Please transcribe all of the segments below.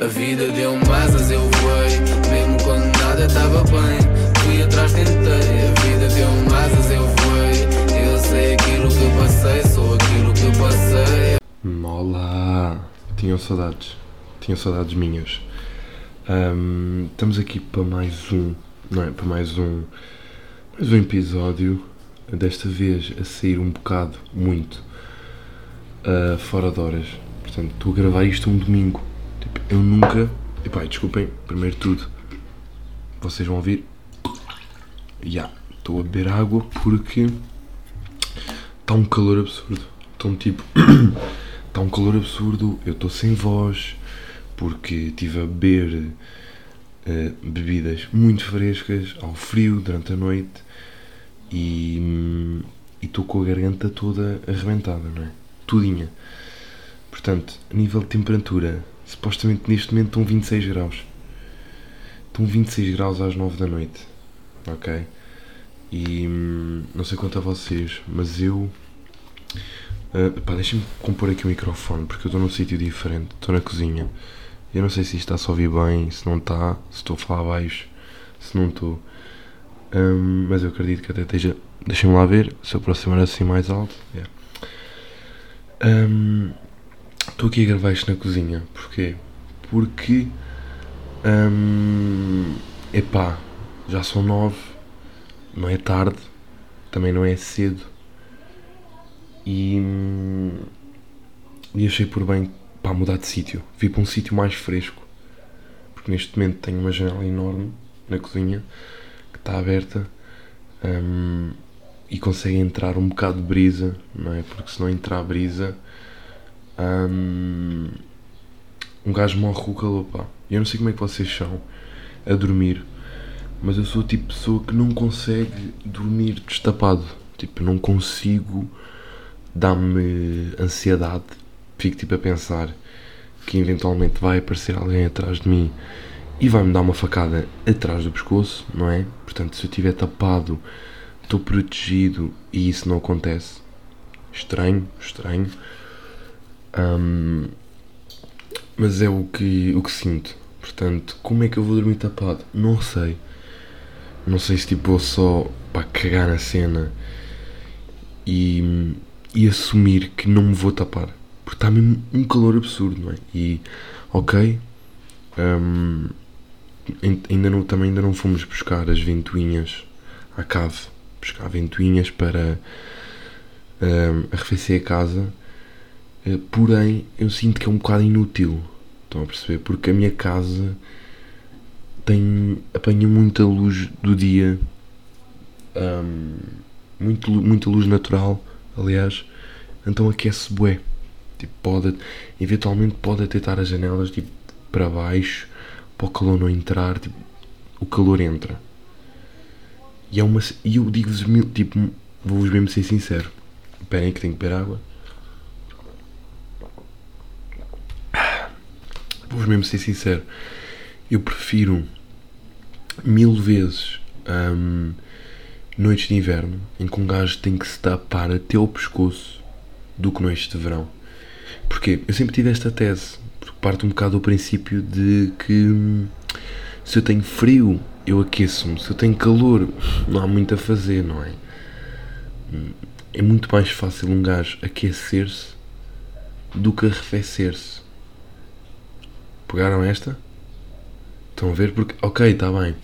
A vida deu-me asas, eu voei. Mesmo quando nada estava bem, fui atrás, tentei. A vida deu-me asas, eu voei. Eu sei aquilo que passei, sou aquilo que passei. Olá! Tinham saudades. Tinham saudades minhas. Ahm, estamos aqui para mais um. Não é? Para mais um. Mais um episódio. Desta vez a sair um bocado, muito. ah, fora de horas. Portanto, estou a gravar isto um domingo. Eu nunca. Epá, desculpem, primeiro de tudo. Vocês vão ouvir. Já, estou a beber água porque. Está um calor absurdo. Estão tipo. Está um calor absurdo. Eu estou sem voz porque estive a beber eh, bebidas muito frescas ao frio durante a noite e estou com a garganta toda arrebentada, não é? Tudinha. Portanto, a nível de temperatura, supostamente neste momento estão 26 graus. Estão 26 graus às 9 da noite. Ok? E hum, não sei quanto a vocês, mas eu. ah, pá, deixem-me compor aqui o microfone porque eu estou num sítio diferente. Estou na cozinha. Eu não sei se isto está a ouvir bem, se não está, se estou a falar baixo, se não estou. Hum, mas eu acredito que até esteja. Deixem-me lá ver se eu aproximar assim mais alto. Yeah. Hum, Estou aqui a gravar isto na cozinha. Porquê? Porque. Hum, epá, já são nove. Não é tarde. Também não é cedo. E. hum, E achei por bem pá, mudar de sítio. Vir para um sítio mais fresco. Porque neste momento tenho uma janela enorme na cozinha que está aberta. hum, e consegue entrar um bocado de brisa, não é? Porque se não entrar brisa, hum, um gajo morre com o calor, pá. Eu não sei como é que vocês são a dormir, mas eu sou o tipo de pessoa que não consegue dormir destapado. Tipo, não consigo, dá-me ansiedade. Fico tipo a pensar que eventualmente vai aparecer alguém atrás de mim e vai-me dar uma facada atrás do pescoço, não é? Portanto, se eu estiver tapado, estou protegido e isso não acontece. Estranho, estranho. Hum, mas é o que, o que sinto. Portanto, como é que eu vou dormir tapado? Não sei. Não sei se tipo vou só para cagar na cena e, e assumir que não me vou tapar. Porque está mesmo um calor absurdo, não é? E ok. ain- ainda não, também ainda não fomos buscar as ventoinhas à cave. Buscar ventoinhas para hum, arrefecer a casa. Eh, porém, eu sinto que é um bocado inútil. Estão a perceber? Porque a minha casa tem, apanha muita luz do dia, hum, muito, muita luz natural, aliás, então aquece bué. Tipo, pode, eventualmente pode até estar as janelas tipo, para baixo, para o calor não entrar, tipo, o calor entra. E é uma, eu digo-vos, tipo, vou-vos mesmo ser sincero. Esperem que tenho que beber água. Vou mesmo ser sincero, eu prefiro mil vezes hum, noites de inverno em que um gajo tem que se tapar até ao pescoço do que noites de verão. Porquê? Eu sempre tive esta tese, porque parto um bocado do princípio de que hum, se eu tenho frio, eu aqueço-me, se eu tenho calor, não há muito a fazer, não é? Hum, É muito mais fácil um gajo aquecer-se do que arrefecer-se. Pegaram esta? Estão a ver? Porque, ok, está bem.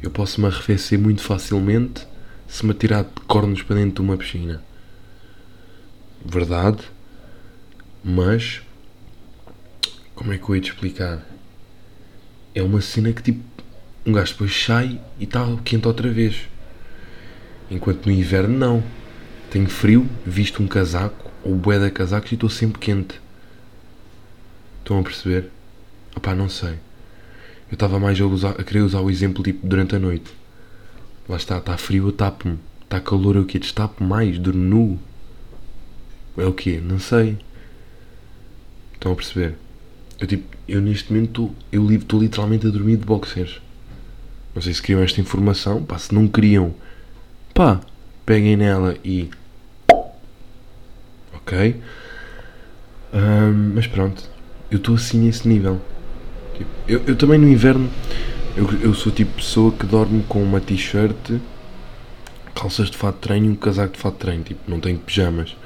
Eu posso me arrefecer muito facilmente se me atirar de cornos para dentro de uma piscina. Verdade. Mas. Como é que eu ia te explicar? É uma cena que tipo. Um gajo depois sai e está quente outra vez. Enquanto no inverno não. Tenho frio, visto um casaco ou bué de casacos e estou sempre quente. Estão a perceber? Opá, não sei. Eu estava mais a, usar, a querer usar o exemplo tipo durante a noite. Lá está, está frio, eu tapo-me. Está calor, eu o quê? Destapo mais, durmo nu. É o quê? Não sei. Estão a perceber? Eu tipo, eu neste momento eu estou literalmente a dormir de boxers. Não sei se queriam esta informação, pá, se não queriam, pá, peguem nela e. Ok? Ahm, mas pronto, eu estou assim nesse nível. Tipo, eu, eu também no inverno, eu, eu sou tipo pessoa que dorme com uma t-shirt, calças de fato de treino e um casaco de fato de treino. Tipo, não tenho pijamas.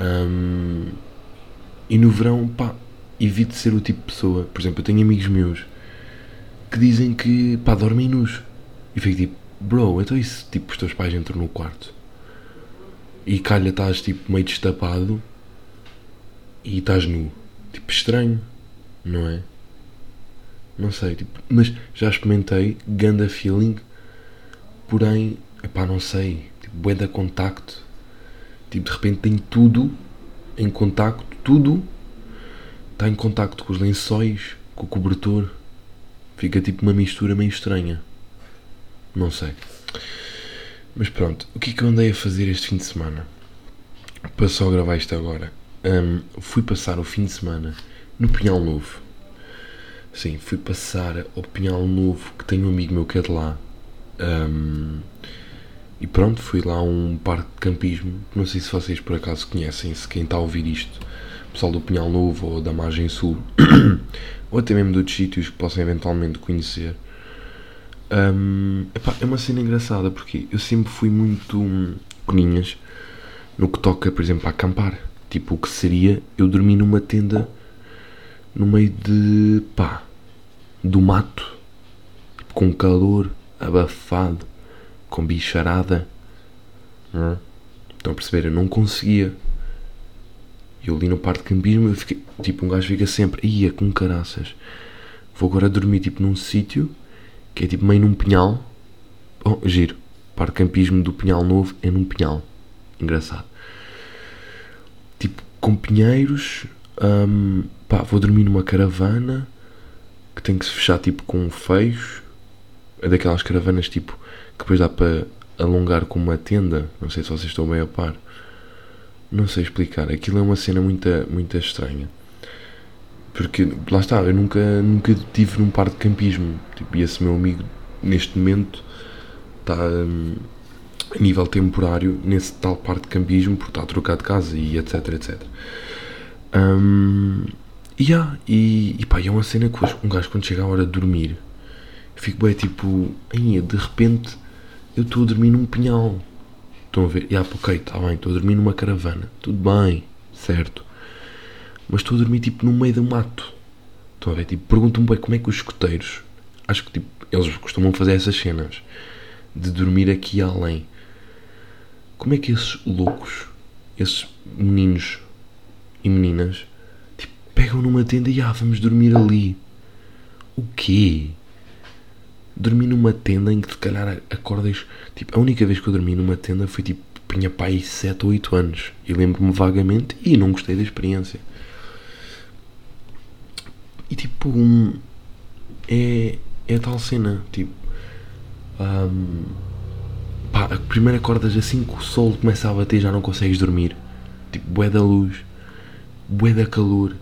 Hum, e no verão, pá, evito ser o tipo de pessoa. Por exemplo, eu tenho amigos meus que dizem que, pá, dormem nus. E fico tipo, bro, então isso, tipo, os teus pais entram no quarto e calha estás tipo meio destapado e estás nu. Tipo, estranho, não é? Não sei, tipo, mas já experimentei, ganda feeling, porém, epá, não sei, tipo, bué da contacto. Tipo, de repente tem tudo em contacto, tudo está em contacto com os lençóis, com o cobertor. Fica tipo uma mistura meio estranha. Não sei. Mas pronto, o que é que eu andei a fazer este fim de semana? Para só gravar isto agora. Um, fui passar o fim de semana no Pinhal Novo. Sim, fui passar ao Pinhal Novo, que tem um amigo meu que é de lá. Um, e pronto, fui lá a um parque de campismo. Não sei se vocês por acaso conhecem, se quem está a ouvir isto, pessoal do Pinhal Novo ou da Margem Sul, ou até mesmo de outros sítios que possam eventualmente conhecer. Um, epá, é uma cena engraçada porque eu sempre fui muito hum, coninhas no que toca, por exemplo, a acampar. Tipo, o que seria eu dormir numa tenda no meio de pá, do mato, tipo, com calor, abafado, com bicharada. Não é? Estão a perceber? Eu não conseguia. Eu ali no parque de campismo, fiquei, tipo, um gajo fica sempre, ia com caraças. Vou agora dormir tipo num sítio que é tipo meio num pinhal. Oh, giro. Parque campismo do Pinhal Novo é num pinhal. Engraçado. Tipo, com pinheiros. Um, pá, vou dormir numa caravana que tem que se fechar tipo com um fecho. É daquelas caravanas tipo que depois dá para alongar com uma tenda. Não sei se vocês estão bem a par. Não sei explicar. Aquilo é uma cena muito, muito estranha. Porque lá está, eu nunca, nunca tive num parque de campismo. Tipo, e esse meu amigo, neste momento, está um, a nível temporário nesse tal parque de campismo, porque está a trocar de casa e etc, etc. Um, yeah, e, e pá, é uma cena que um gajo quando chega a hora de dormir, fico bem tipo, aí de repente eu estou a dormir num pinhal. Estão a ver? Yeah, ok, está bem, estou a dormir numa caravana. Tudo bem, certo mas estou a dormir tipo no meio do mato. Estão a ver? Tipo, perguntam-me bem como é que os escoteiros, acho que tipo, eles costumam fazer essas cenas de dormir aqui além. Como é que esses loucos, esses meninos e meninas, pegam numa tenda e ah, vamos dormir ali? O quê? Dormir numa tenda em que se calhar acordas. Tipo, a única vez que eu dormi numa tenda foi tipo, tinha pai 7 ou 8 anos. E lembro-me vagamente e não gostei da experiência. E tipo, um, é, é tal cena, tipo, um, pá, a primeira acordas assim que o sol começa a bater já não consegues dormir. Tipo, bué da luz, bué da calor.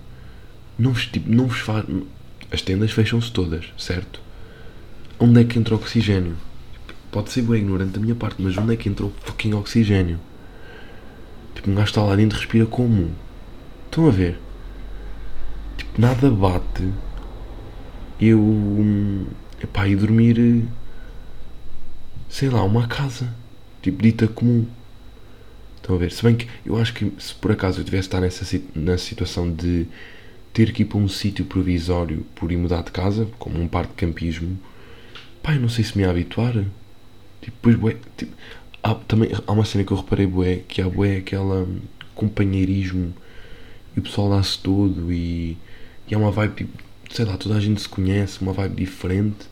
Não vos, tipo, não vos faz. As tendas fecham-se todas, certo? Onde é que entra o oxigênio? Pode ser bem ignorante da minha parte, mas onde é que entra o fucking oxigênio? Tipo, um gajo está lá dentro respira como? Estão a ver? nada bate eu epá, e dormir sei lá, uma casa tipo dita comum estão a ver? Se bem que eu acho que se por acaso eu tivesse estar nessa, nessa situação de ter que ir para um sítio provisório por ir mudar de casa, como um parque de campismo, pá, eu não sei se me ia habituar. Tipo, bué, tipo, há, também, há uma cena que eu reparei, bué, que há bué aquela hum, companheirismo e o pessoal dá-se todo e e é uma vibe tipo, sei lá, toda a gente se conhece, uma vibe diferente.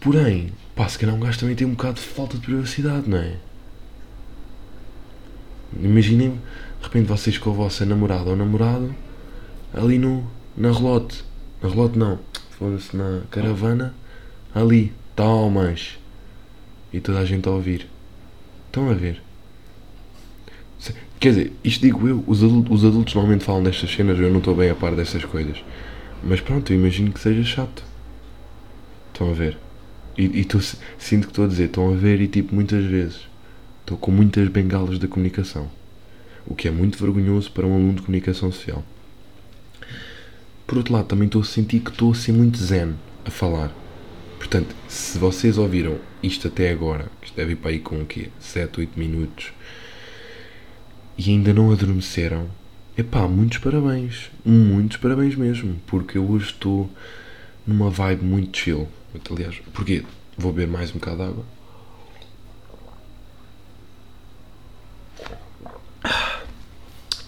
Porém, pá, se calhar um gajo também tem um bocado de falta de privacidade, não é? Imaginem, de repente vocês com a vossa namorada ou namorado ali no, na relote. Na relote não, foda-se na caravana, ali, mas E toda a gente a ouvir. Estão a ver? Quer dizer, isto digo eu, os adultos, os adultos normalmente falam destas cenas, eu não estou bem a par destas coisas. Mas pronto, eu imagino que seja chato. Estão a ver? E, e tô, sinto que estou a dizer, estão a ver e tipo muitas vezes. Estou com muitas bengalas da comunicação. O que é muito vergonhoso para um aluno de comunicação social. Por outro lado, também estou a sentir que estou a ser muito zen a falar. Portanto, se vocês ouviram isto até agora, isto deve ir para aí com o quê? 7, 8 minutos, e ainda não adormeceram, epá, muitos parabéns. Muitos parabéns mesmo, porque eu hoje estou numa vibe muito chill. Aliás, porquê? Vou beber mais um bocado de água.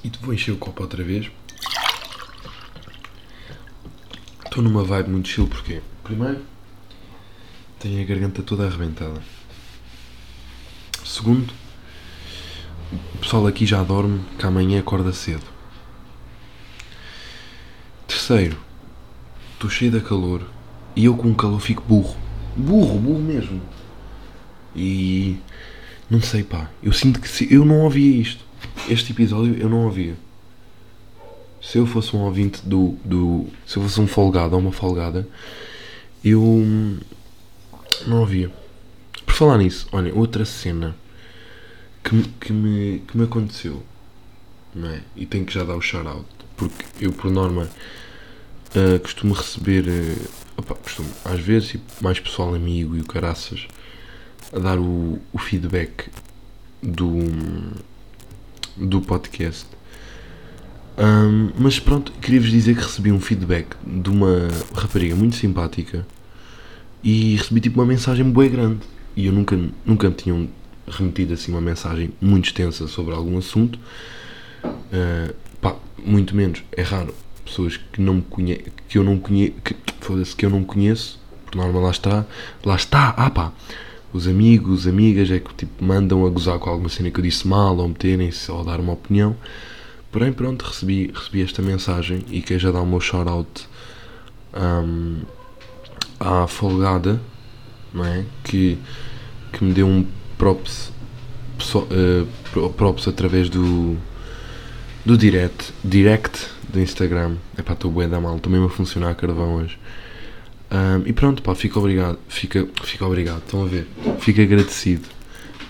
E vou encher o copo outra vez. Estou numa vibe muito chill porque, primeiro, tenho a garganta toda arrebentada. Segundo, o pessoal aqui já dorme, que amanhã acorda cedo. Terceiro, estou cheio de calor e eu com calor fico burro. Burro, burro mesmo. E não sei, pá. Eu sinto que se eu não ouvia isto. Este episódio eu não ouvia. Se eu fosse um ouvinte do. do se eu fosse um folgado ou uma folgada, eu não ouvia. Por falar nisso, olha, outra cena que, que, me, que me aconteceu, não é? E tenho que já dar o shout-out, porque eu, por norma, uh, costumo receber, uh, opa, costumo, às vezes, mais pessoal amigo e o caraças, a dar o, o feedback do, do podcast. Um, mas pronto, queria-vos dizer que recebi um feedback de uma rapariga muito simpática e recebi tipo uma mensagem bem grande. E eu nunca, nunca me tinham remetido assim uma mensagem muito extensa sobre algum assunto. Uh, pá, muito menos, é raro pessoas que não me conhe que eu não conheço, que, que eu não conheço, por norma lá está, lá está, ah pá, os amigos, amigas é que tipo mandam a gozar com alguma cena que eu disse mal ou meterem-se ou dar uma opinião. Porém, pronto, recebi, recebi esta mensagem e quero já dar o meu shout-out um, à Folgada, não é? Que, que me deu um props, uh, props através do, do direct, direct do Instagram. É pá, estou bué da mal, estou mesmo a funcionar a carvão hoje. Um, e pronto, pá, fico obrigado, fica, fica obrigado, estão a ver, fico agradecido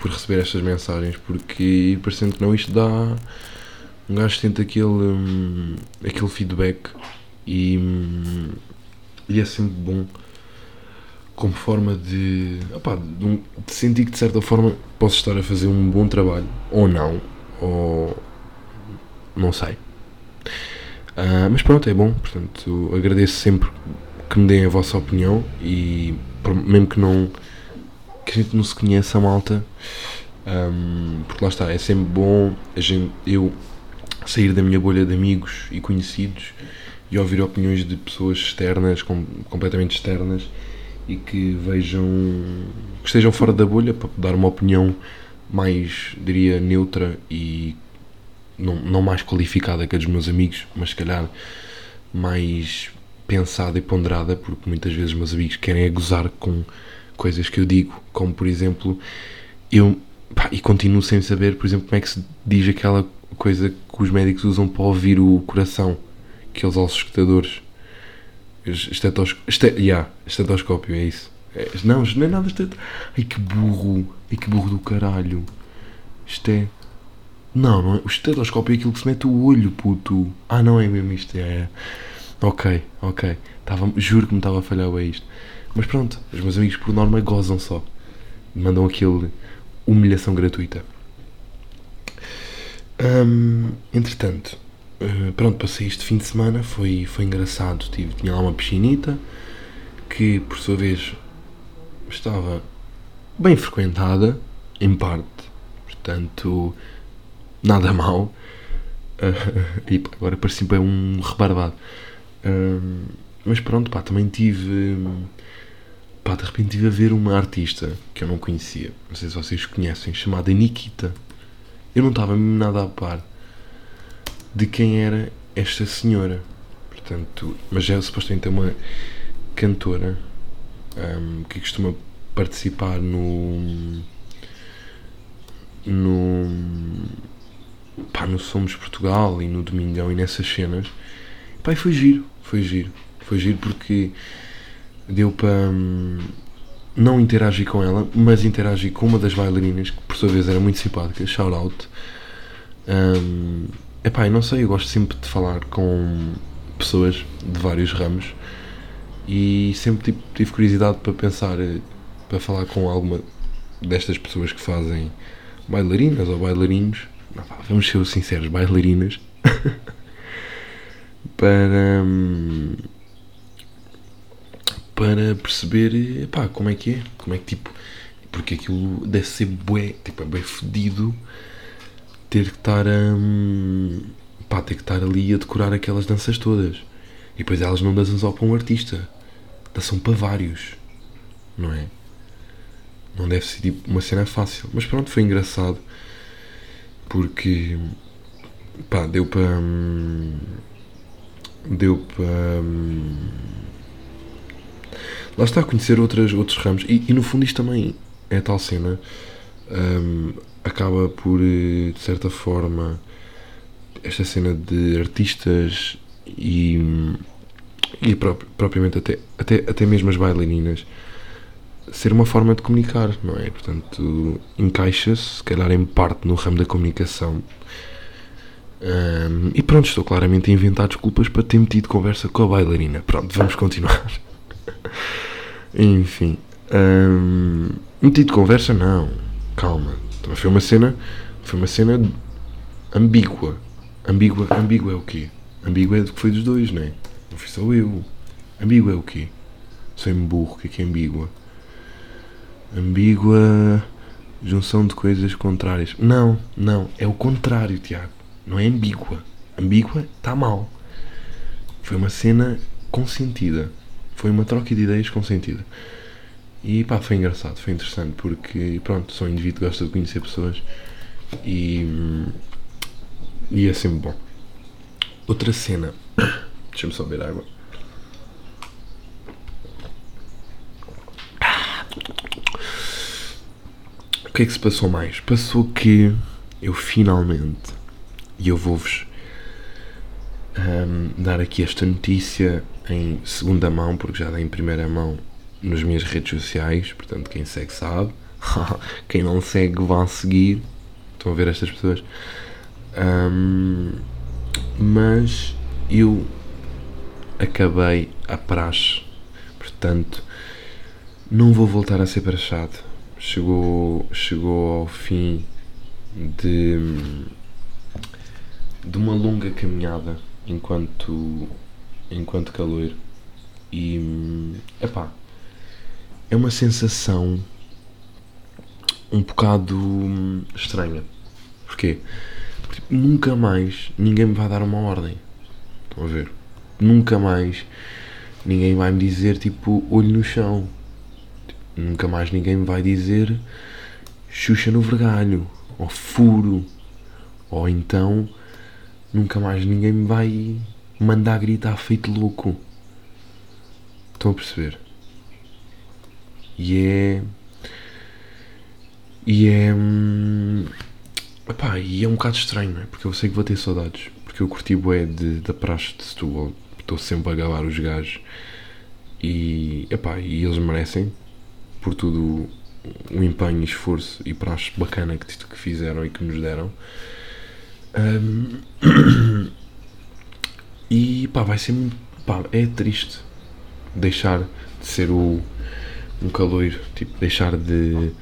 por receber estas mensagens, porque parecendo que não, isto dá, um gajo sente aquele, um, aquele feedback e, um, e é sempre bom como forma de, opa, de, de, sentir que de certa forma posso estar a fazer um bom trabalho, ou não, ou não sei. Uh, mas pronto, é bom, portanto agradeço sempre que me deem a vossa opinião e mesmo que não que a gente não se conheça malta, um, porque lá está, é sempre bom a gente, eu sair da minha bolha de amigos e conhecidos e ouvir opiniões de pessoas externas, com, completamente externas e que vejam que estejam fora da bolha para dar uma opinião mais, diria, neutra e não, não mais qualificada que a dos meus amigos, mas se calhar mais pensada e ponderada, porque muitas vezes meus amigos querem gozar com coisas que eu digo, como por exemplo, eu pá, e continuo sem saber, por exemplo, como é que se diz aquela coisa que os médicos usam para ouvir o coração, aqueles auscultadores. Estetos, este, yeah, estetoscópio, é isso. É, não, não é nada estetoscópio. Ai que burro, ai que burro do caralho. Isto é. Não, não é. O estetoscópio é aquilo que se mete o olho, puto. Ah, não é mesmo isto, é. é. Ok, ok. Tava, juro que me estava a falhar bem isto. Mas pronto, os meus amigos por norma gozam só. Mandam aquele humilhação gratuita. Hum, entretanto, uh, pronto, passei este fim de semana, foi, foi engraçado. Tive, tinha lá uma piscinita que, por sua vez, estava bem frequentada, em parte, portanto, nada mal. Uh, e agora pareci bem um rebarbado. Mas pronto, pá, também tive. Pá, de repente tive a ver uma artista que eu não conhecia, não sei se vocês conhecem, chamada Nikita. Eu não estava nada a par de quem era esta senhora. Portanto, mas é supostamente uma cantora um, que costuma participar no. no. pá, no Somos Portugal e no Domingão e nessas cenas. Pá, e foi giro, foi giro. Foi giro porque deu para. Não interagir com ela, mas interagir com uma das bailarinas, que por sua vez era muito simpática, shout out. Um, epá, eu não sei, eu gosto sempre de falar com, pessoas de vários ramos e sempre tipo, tive curiosidade para pensar, eh, para falar com alguma destas pessoas que fazem bailarinas ou bailarinos, não, pá, vamos ser sinceros, bailarinas, para, hum, para perceber pá, como é que é, como é que tipo, porque aquilo deve ser bué, tipo, é bem fedido ter que estar a. Hum, pá, ter que estar ali a decorar aquelas danças todas. E depois elas não dançam só para um artista, dançam para vários, não é? Não deve ser tipo, uma cena fácil. Mas pronto, foi engraçado. Porque. pá, deu para. Hum, deu para. Lá está a conhecer outras, outros ramos. E, e no fundo isto também é tal cena. Hum, acaba por, eh, de certa forma, esta cena de artistas e, e propriamente até, até, até mesmo as bailarinas ser uma forma de comunicar, não é? Portanto, encaixa-se, se calhar em parte, no ramo da comunicação. Um, e pronto, estou claramente a inventar desculpas para ter metido conversa com a bailarina. Pronto, vamos continuar. Enfim. Um, metido conversa, não. Calma. Foi uma cena. Foi uma cena ambígua. Ambígua, ambígua é o quê? Ambígua é do que foi dos dois, não é? Não fui só eu. Ambígua é o quê? Sem burro, o que é que é ambígua? Ambígua. Junção de coisas contrárias. Não, não. É o contrário, Tiago. Não é ambígua. Ambígua está mal. Foi uma cena consentida. Foi uma troca de ideias consentida. E pá, foi engraçado, foi interessante porque, pronto, sou um indivíduo que gosta de conhecer pessoas e. e é sempre bom. Outra cena. Deixa-me só beber água. que é que se passou mais? Passou que eu finalmente, e eu vou-vos um, dar aqui esta notícia em segunda mão, porque já dei em primeira mão nas minhas redes sociais, portanto quem segue sabe. quem não segue vá seguir. Estão a ver estas pessoas. Um, mas eu acabei a praxe, portanto não vou voltar a ser praxado chegou, chegou ao fim de, de uma longa caminhada enquanto, enquanto calor e epá, é uma sensação um bocado estranha. Porquê? Porque tipo, nunca mais ninguém me vai dar uma ordem. Estão a ver? Nunca mais ninguém vai me dizer tipo olho no chão Nunca mais ninguém me vai dizer Xuxa no vergalho, ou furo, ou então nunca mais ninguém me vai mandar gritar feito louco. Estão a perceber? E é. E é. Hum, epá, e é um bocado estranho, não é? Porque eu sei que vou ter saudades. Porque eu curti bué de, da praxe de Setúbal. Estou sempre a gabar os gajos. E, epá, e eles merecem por tudo o empenho, esforço e praxe bacana que, que fizeram e que nos deram. Um, e pá, vai ser. Pá, é triste deixar de ser o, um caloiro, tipo, deixar de,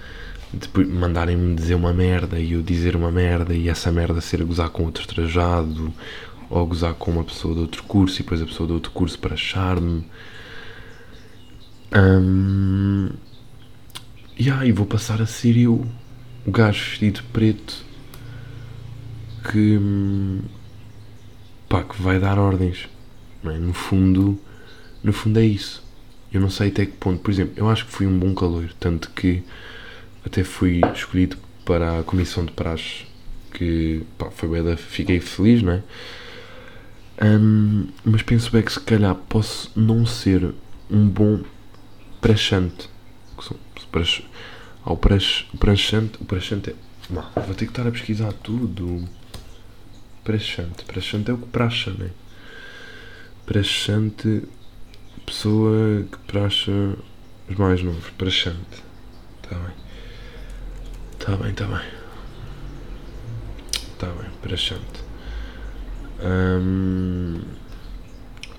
de mandarem-me dizer uma merda e eu dizer uma merda e essa merda ser gozar com outro trajado ou gozar com uma pessoa de outro curso e depois a pessoa de outro curso para achar-me. Um, e aí vou passar a ser eu, o gajo vestido preto que pá, que vai dar ordens. É? No fundo, no fundo é isso. Eu não sei até que ponto, por exemplo, eu acho que fui um bom calor, tanto que até fui escolhido para a comissão de praxe, que pá, foi bem, fiquei feliz, não é? Um, mas penso bem que se calhar posso não ser um bom praxante ao pras, pranchante. O pranchante é. Vou ter que estar a pesquisar tudo. Praxante. Praxante é o que praxa, né? Praxante. Pessoa que praxa os mais novos. Praxante. Está bem. Está bem, está bem. Está bem, praxante. Hum,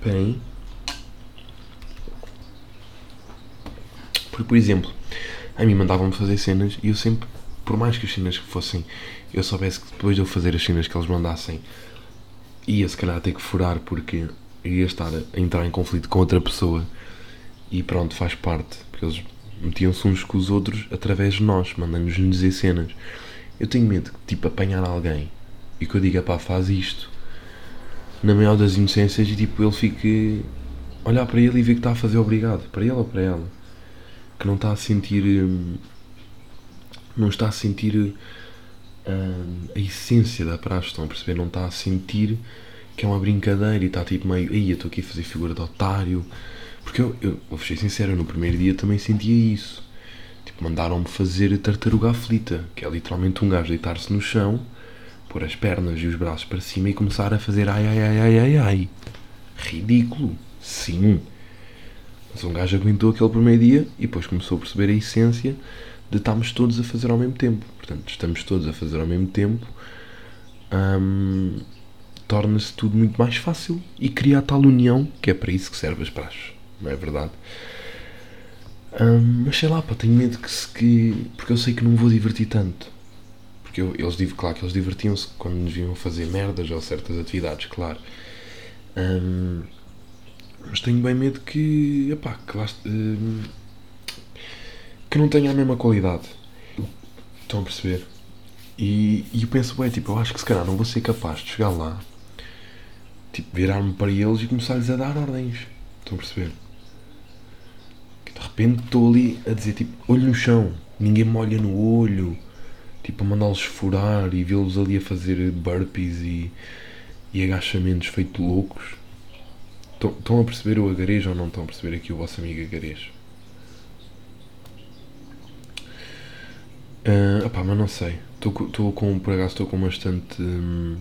bem. Porque, por exemplo, a mim mandavam-me fazer cenas e eu sempre, por mais que as cenas fossem, eu soubesse que depois de eu fazer as cenas que eles mandassem, ia se calhar ter que furar porque ia estar a entrar em conflito com outra pessoa. E pronto, faz parte, porque eles metiam-se uns com os outros através de nós, mandando-nos dizer cenas. Eu tenho medo de, tipo, apanhar alguém e que eu diga, pá, faz isto, na maior das inocências, e tipo, ele fique olhar para ele e ver que está a fazer obrigado, para ele ou para ela, que não está a sentir, hum, não está a sentir hum, a essência da praxe, estão a perceber? Não está a sentir que é uma brincadeira e está tipo meio, aí eu estou aqui a fazer figura de otário, porque eu, eu vou ser sincero, no primeiro dia também sentia isso. Tipo, mandaram-me fazer tartaruga aflita, que é literalmente um gajo deitar-se no chão, pôr as pernas e os braços para cima e começar a fazer ai ai ai ai ai ai. Ridículo. Sim. Mas um gajo aguentou aquele primeiro dia e depois começou a perceber a essência de estarmos todos a fazer ao mesmo tempo. Portanto, estamos todos a fazer ao mesmo tempo. Hum, torna-se tudo muito mais fácil e cria a tal união que é para isso que serve as praxes, não é verdade? Hum, mas sei lá, pá, tenho medo que se que. Porque eu sei que não vou divertir tanto. Porque eu, eles, claro que eles divertiam-se quando nos viam fazer merdas ou certas atividades, claro. Hum, mas tenho bem medo que. Epá, que, lá, hum, que não tenha a mesma qualidade. Estão a perceber? E, e eu penso, bem, tipo, eu acho que se calhar não vou ser capaz de chegar lá, tipo, virar-me para eles e começar-lhes a dar ordens. Estão a perceber? de repente estou ali a dizer, tipo, olho no chão, ninguém me olha no olho, tipo, a mandá-los furar e vê-los ali a fazer burpees e, e agachamentos feito loucos. Estão a perceber o agarejo ou não estão a perceber aqui o vosso amigo agarejo? Uh, opá, mas não sei. Estou com, por acaso, estou com bastante, hum,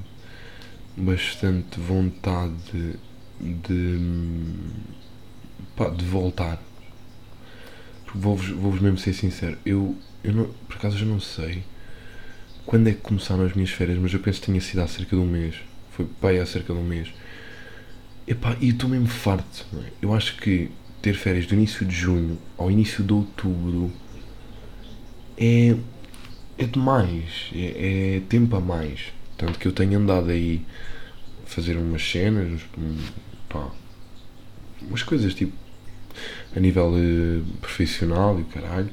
bastante vontade de, hum, pá, de voltar. Vou-vos vou mesmo ser sincero. Eu, eu não, por acaso, já não sei quando é que começaram as minhas férias, mas eu penso que tinha sido há cerca de um mês. Foi pai há cerca de um mês. E estou mesmo farto. É? Eu acho que ter férias do início de junho ao início de outubro é, é demais. É, é tempo a mais. Tanto que eu tenho andado aí a fazer umas cenas, pá, umas coisas tipo a nível uh, profissional e caralho,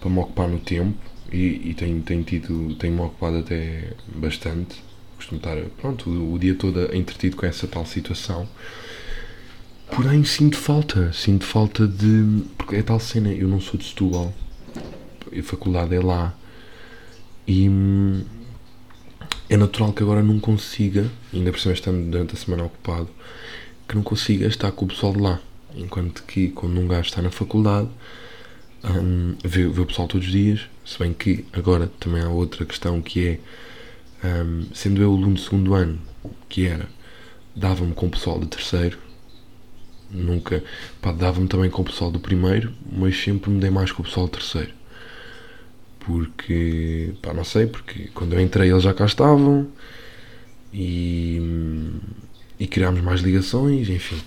para me ocupar no tempo e, e tenho, tenho tido, tenho-me ocupado até bastante costumo estar pronto, o, o dia todo entretido com essa tal situação. Porém, sinto falta, sinto falta de. Porque é tal cena, eu não sou de Setúbal, a faculdade é lá. E hum, é natural que agora não consiga, ainda por cima estando durante a semana ocupado, que não consiga estar com o pessoal de lá. Enquanto que quando um gajo está na faculdade, hum, vê, vê o pessoal todos os dias, se bem que agora também há outra questão que é um, sendo eu aluno de segundo ano, que era, dava-me com o pessoal de terceiro, nunca, pá, dava-me também com o pessoal do primeiro, mas sempre me dei mais com o pessoal do terceiro. Porque, pá, não sei, porque quando eu entrei eles já cá estavam e, e criámos mais ligações, enfim.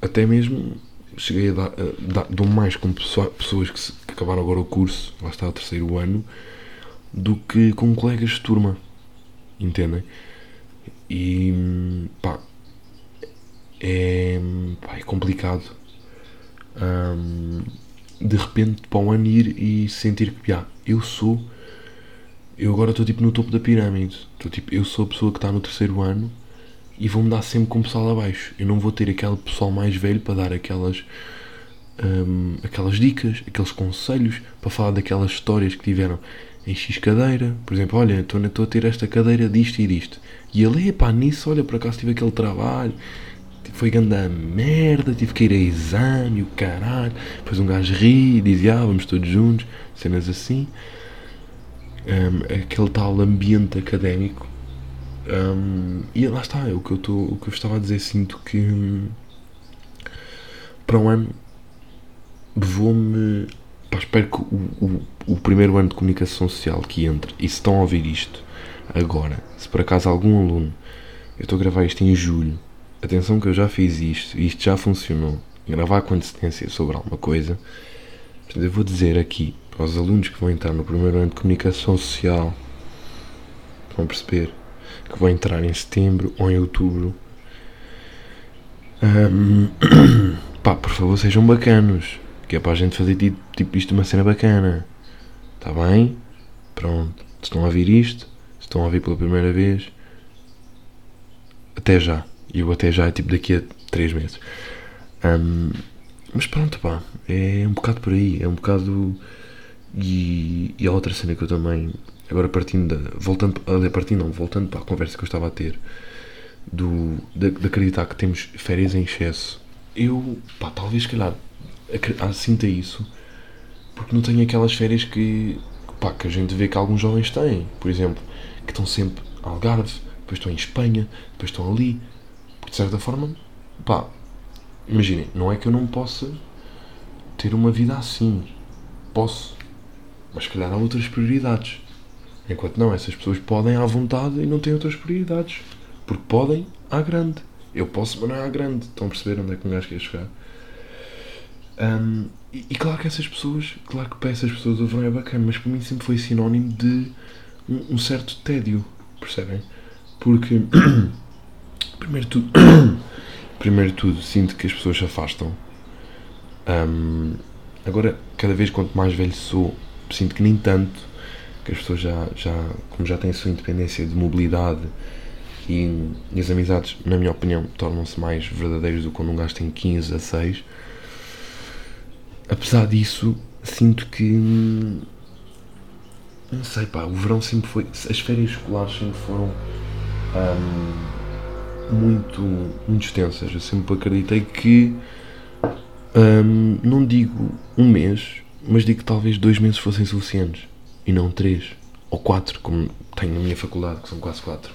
Até mesmo cheguei a dar, a dar mais com pessoas que, se, que acabaram agora o curso, lá está o terceiro ano, do que com colegas de turma. Entendem? E pá, é, pá, é complicado um, de repente para um ano ir e sentir que ah, eu sou. Eu agora estou tipo no topo da pirâmide. Estou tipo, eu sou a pessoa que está no terceiro ano e vou-me dar sempre com o pessoal abaixo. Eu não vou ter aquele pessoal mais velho para dar aquelas. Um, aquelas dicas, aqueles conselhos para falar daquelas histórias que tiveram em X cadeira, por exemplo, olha, estou a ter esta cadeira disto e disto. E ele, epá, nisso, olha, por acaso tive aquele trabalho, foi grande merda, tive que ir a exame, o caralho. Depois um gajo ri, dizia, ah, vamos todos juntos, cenas assim. Um, aquele tal ambiente académico. Um, e lá está, é o que eu, tô, o que eu estava a dizer, sinto que um, para um ano vou-me espero que o, o, o, primeiro ano de comunicação social que entre, e se estão a ouvir isto agora, se por acaso algum aluno, eu estou a gravar isto em julho, atenção que eu já fiz isto, e isto já funcionou. Gravar com antecedência sobre alguma coisa. Portanto, eu vou dizer aqui para os alunos que vão entrar no primeiro ano de comunicação social, vão perceber que vão entrar em setembro ou em outubro. Um, pá, por favor, sejam bacanos. Que é para a gente fazer tipo, tipo isto uma cena bacana. Está bem? Pronto. Se estão a ouvir isto, se estão a ouvir pela primeira vez, até já. E o até já é tipo daqui a 3 meses. Um, mas pronto, pá. É um bocado por aí. É um bocado. E, e a outra cena que eu também. Agora partindo da. Voltando. Ali, partindo não, voltando para a conversa que eu estava a ter. Do, de, de acreditar que temos férias em excesso. Eu, pá, talvez, calhar, sinta isso. Porque não tenho aquelas férias que. Pá, que a gente vê que alguns jovens têm. Por exemplo, que estão sempre Algarve, depois estão em Espanha, depois estão ali. De certa forma, pá, imaginem, não é que eu não possa ter uma vida assim. Posso. Mas se calhar há outras prioridades. Enquanto não, essas pessoas podem à vontade e não têm outras prioridades. Porque podem à grande. Eu posso, mas não é à grande. Estão a perceber onde é que um gajo quer chegar? Um, e, e, claro que essas pessoas, claro que para essas pessoas o verão é bacana, mas para mim sempre foi sinónimo de um, um certo tédio, percebem? Porque, primeiro tudo, primeiro tudo, sinto que as pessoas se afastam. Um, agora, cada vez quanto mais velho sou, sinto que nem tanto, que as pessoas já, já como já têm a sua independência de mobilidade e, e as amizades, na minha opinião, tornam-se mais verdadeiras do que quando um gajo tem 15 a 6. Apesar disso, sinto que não sei pá, o verão sempre foi. As férias escolares sempre foram um, muito, muito extensas. Eu sempre acreditei que um, não digo um mês, mas digo que talvez dois meses fossem suficientes e não três ou quatro, como tenho na minha faculdade, que são quase quatro.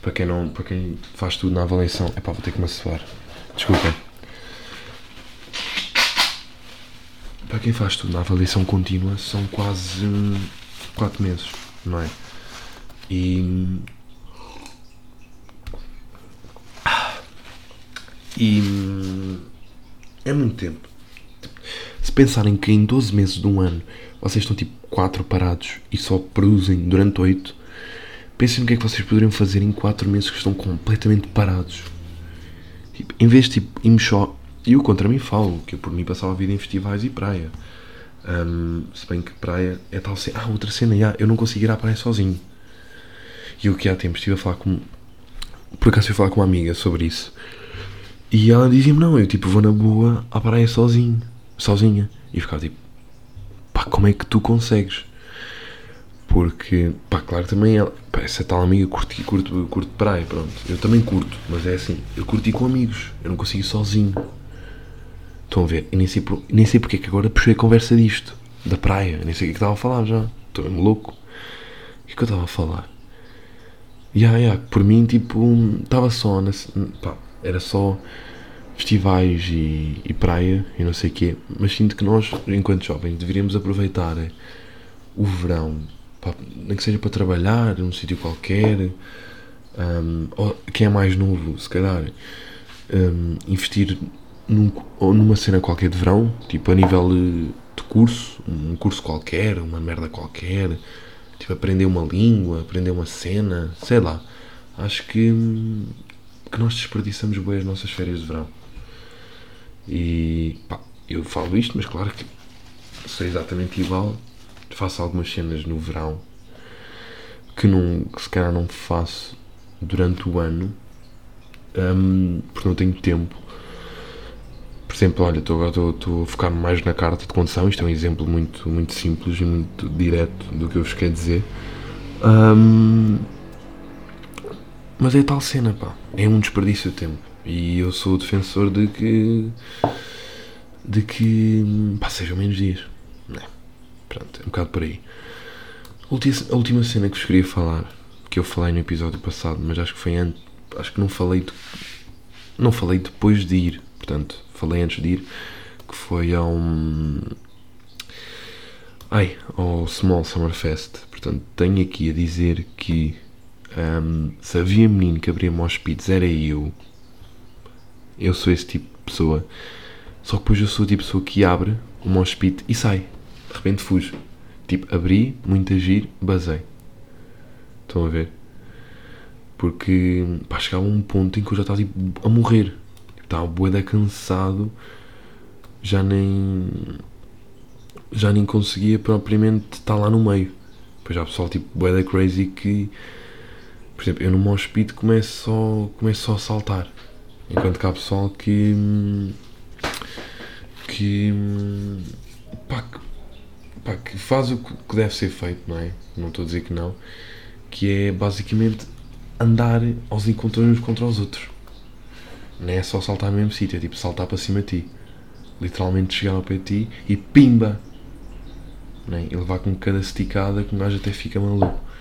Para quem, não, para quem faz tudo na avaliação, é pá, vou ter que me assoar. Desculpem. Para quem faz tudo na avaliação contínua, são quase 4 meses, não é? E. E. É muito tempo. Se pensarem que em 12 meses de um ano vocês estão tipo 4 parados e só produzem durante 8, pensem no que é que vocês poderiam fazer em 4 meses que estão completamente parados. Tipo, em vez de tipo, irmos só. Eu contra mim falo, que eu por mim passava a vida em festivais e praia. Um, se bem que praia é tal cena. Ah, outra cena, já, eu não consigo ir à praia sozinho. E o que há tempo estive a falar com. Por acaso fui falar com uma amiga sobre isso. E ela dizia-me: Não, eu tipo vou na boa à praia sozinho. Sozinha. E ficava tipo: Pá, como é que tu consegues? Porque, pá, claro, também ela. Pá, essa tal amiga curte, curte, curte praia, pronto. Eu também curto, mas é assim: eu curti com amigos. Eu não consigo sozinho. Estão a ver? E nem sei, por, nem sei porque é que agora puxei a conversa disto. Da praia. Nem sei o que é que estava a falar já. Estou mesmo louco. O que é que eu estava a falar? Ya, yeah, yeah, por mim, tipo, estava só. Na, pá, era só festivais e, e, praia e não sei o quê. Mas sinto que nós, enquanto jovens, deveríamos aproveitar o verão. Pá, nem que seja para trabalhar num sítio qualquer. Um, ou quem é mais novo, se calhar, um, investir num, ou numa cena qualquer de verão, tipo a nível de curso, um curso qualquer, uma merda qualquer, tipo aprender uma língua, aprender uma cena, sei lá. Acho que, que nós desperdiçamos bem as nossas férias de verão. E pá, eu falo isto, mas claro que sou exatamente igual. Faço algumas cenas no verão que, não, que se calhar não faço durante o ano um, porque não tenho tempo por exemplo, olha, estou, a focar mais na carta de condução. Isto é um exemplo muito, muito simples e muito direto do que eu vos quero dizer. Um, mas é tal cena, pá. É um desperdício de tempo. E eu sou o defensor de que. de que. pá, sejam menos dias. Não é? Pronto, é um bocado por aí. A última cena que vos queria falar, que eu falei no episódio passado, mas acho que foi antes. acho que não falei. De, não falei depois de ir, portanto, falei antes de ir, que foi ao. Ai, ao Small Summer Fest. Portanto, tenho aqui a dizer que um, se havia menino que abria moshpits era eu. Eu sou esse tipo de pessoa. Só que depois eu sou o tipo de pessoa que abre o mosh pit e sai. De repente fujo. Tipo, abri, muito agir, basei. Estão a ver? Porque, pá, chegava um ponto em que eu já estava tipo, a morrer. Estava boeda cansado. Já nem. Já nem conseguia propriamente estar lá no meio. Depois há pessoal tipo boeda crazy que. Por exemplo, eu no pit começo começo só a saltar. Enquanto que há pessoal que. que. pá, que, pá, que faz o que deve ser feito, não é? Não estou a dizer que não. Que é basicamente andar aos encontros uns contra os outros. Não é só saltar no mesmo sítio, é tipo saltar para cima de ti. Literalmente chegar ao pé de ti e pimba! É? E levar com cada esticada que um gajo até fica maluco.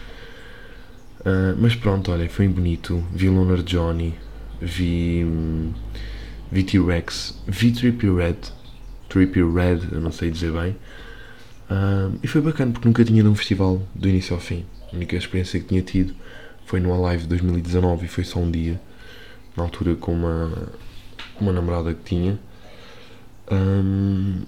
Uh, mas pronto, olha, foi bonito. Vi Loner Johnny, vi. Hum, vi T-Rex, vi Trippy Red, Trippy Red, eu não sei dizer bem. Uh, e foi bacana porque nunca tinha ido a um festival do início ao fim. A única experiência que tinha tido foi no Alive 2019 e foi só um dia. Na altura com uma, uma namorada que tinha. Um,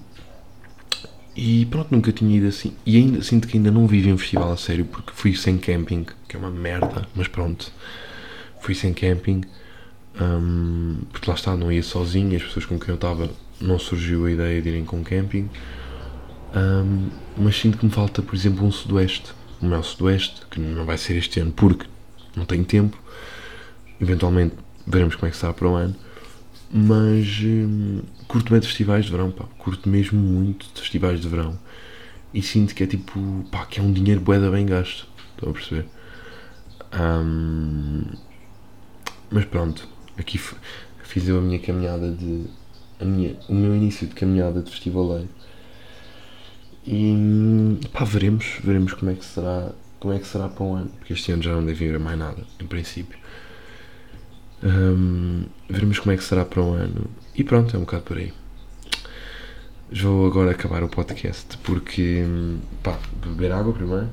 e pronto, nunca tinha ido assim. E ainda sinto que ainda não vivi um festival a sério porque fui sem camping, que é uma merda, mas pronto. Fui sem camping. Um, porque lá está, não ia sozinho, as pessoas com quem eu estava não surgiu a ideia de irem com camping. Um, mas sinto que me falta, por exemplo, um Sudoeste. O meu Sudoeste, que não vai ser este ano porque não tenho tempo. Eventualmente veremos como é que está para o ano. Mas hum, curto bem de festivais de verão, pá. Curto mesmo muito de festivais de verão. E sinto que é tipo, pá, que é um dinheiro boeda bem gasto. Estão a perceber? Um, mas pronto, aqui fiz eu a minha caminhada de. A minha, o meu início de caminhada de festivaleiro. E pá, veremos, veremos como é que será, como é que será para o ano, porque este ano já não deve ir a mais nada, em princípio. Um, veremos como é que será para o ano. E pronto, é um bocado por aí. Vou agora acabar o podcast porque, pá, beber água primeiro.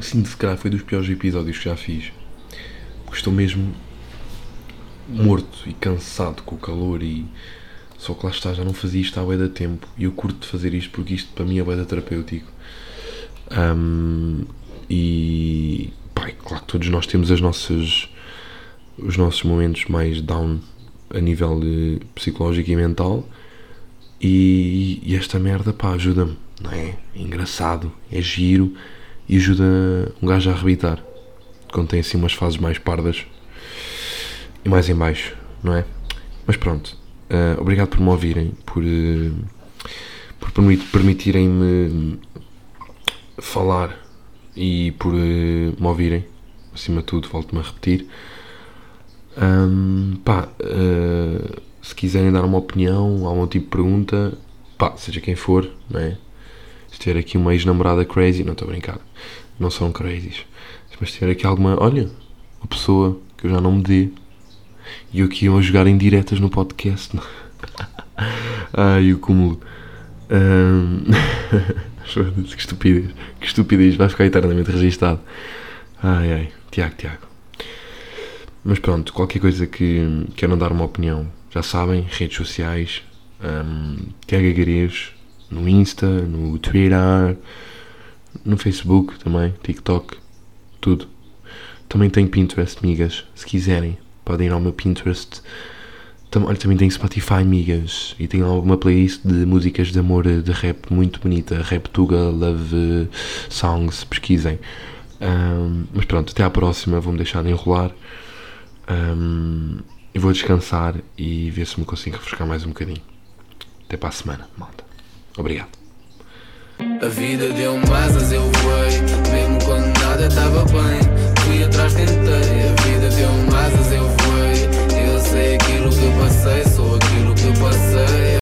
Sinto se calhar foi dos piores episódios que já fiz. Porque estou mesmo morto e cansado com o calor e só que lá está, já não fazia isto há bué da tempo e eu curto de fazer isto porque isto para mim é bué da terapêutico. Um, e pá, claro que todos nós temos as nossas os nossos momentos mais down a nível psicológico e mental e, e esta merda pá ajuda-me, não é? É engraçado, é giro e ajuda um gajo a arrebitar quando tem assim umas fases mais pardas e mais em baixo, não é? Mas pronto, Uh, obrigado por me ouvirem, por, uh, por permitirem-me falar e por uh, me ouvirem. Acima de tudo, volto-me a repetir. Um, pá, se quiserem dar uma opinião, algum tipo de pergunta, pá, seja quem for, não é? Se tiver aqui uma ex-namorada crazy, não estou a brincar, não são crazies, mas se tiver aqui alguma, olha, uma pessoa que eu já não me dê, e eu aqui iam jogar em diretas no podcast. Ai, o cúmulo. Um... que estupidez. Que estupidez. Vai ficar eternamente registado. Ai, ai. Tiago, Tiago. Mas pronto, qualquer coisa que queiram dar uma opinião, já sabem, redes sociais, um, Tiago no Insta, no Twitter, no Facebook também, TikTok, tudo. Também tenho Pinterest, migas, se quiserem podem ir ao meu Pinterest. Olha, também tenho Spotify, amigas, e tenho alguma playlist de músicas de amor de rap muito bonita, Rap Tuga, Love Songs, pesquisem. Um, mas pronto, até à próxima, vou-me deixar de enrolar. Um, vou descansar e ver se me consigo refrescar mais um bocadinho. Até para a semana, malta. Obrigado. A vida deu asas, eu voei Mesmo quando nada estava bem Fui atrás, tentei A vida deu asas, eu voei Eu sei aquilo que passei Sou aquilo que passei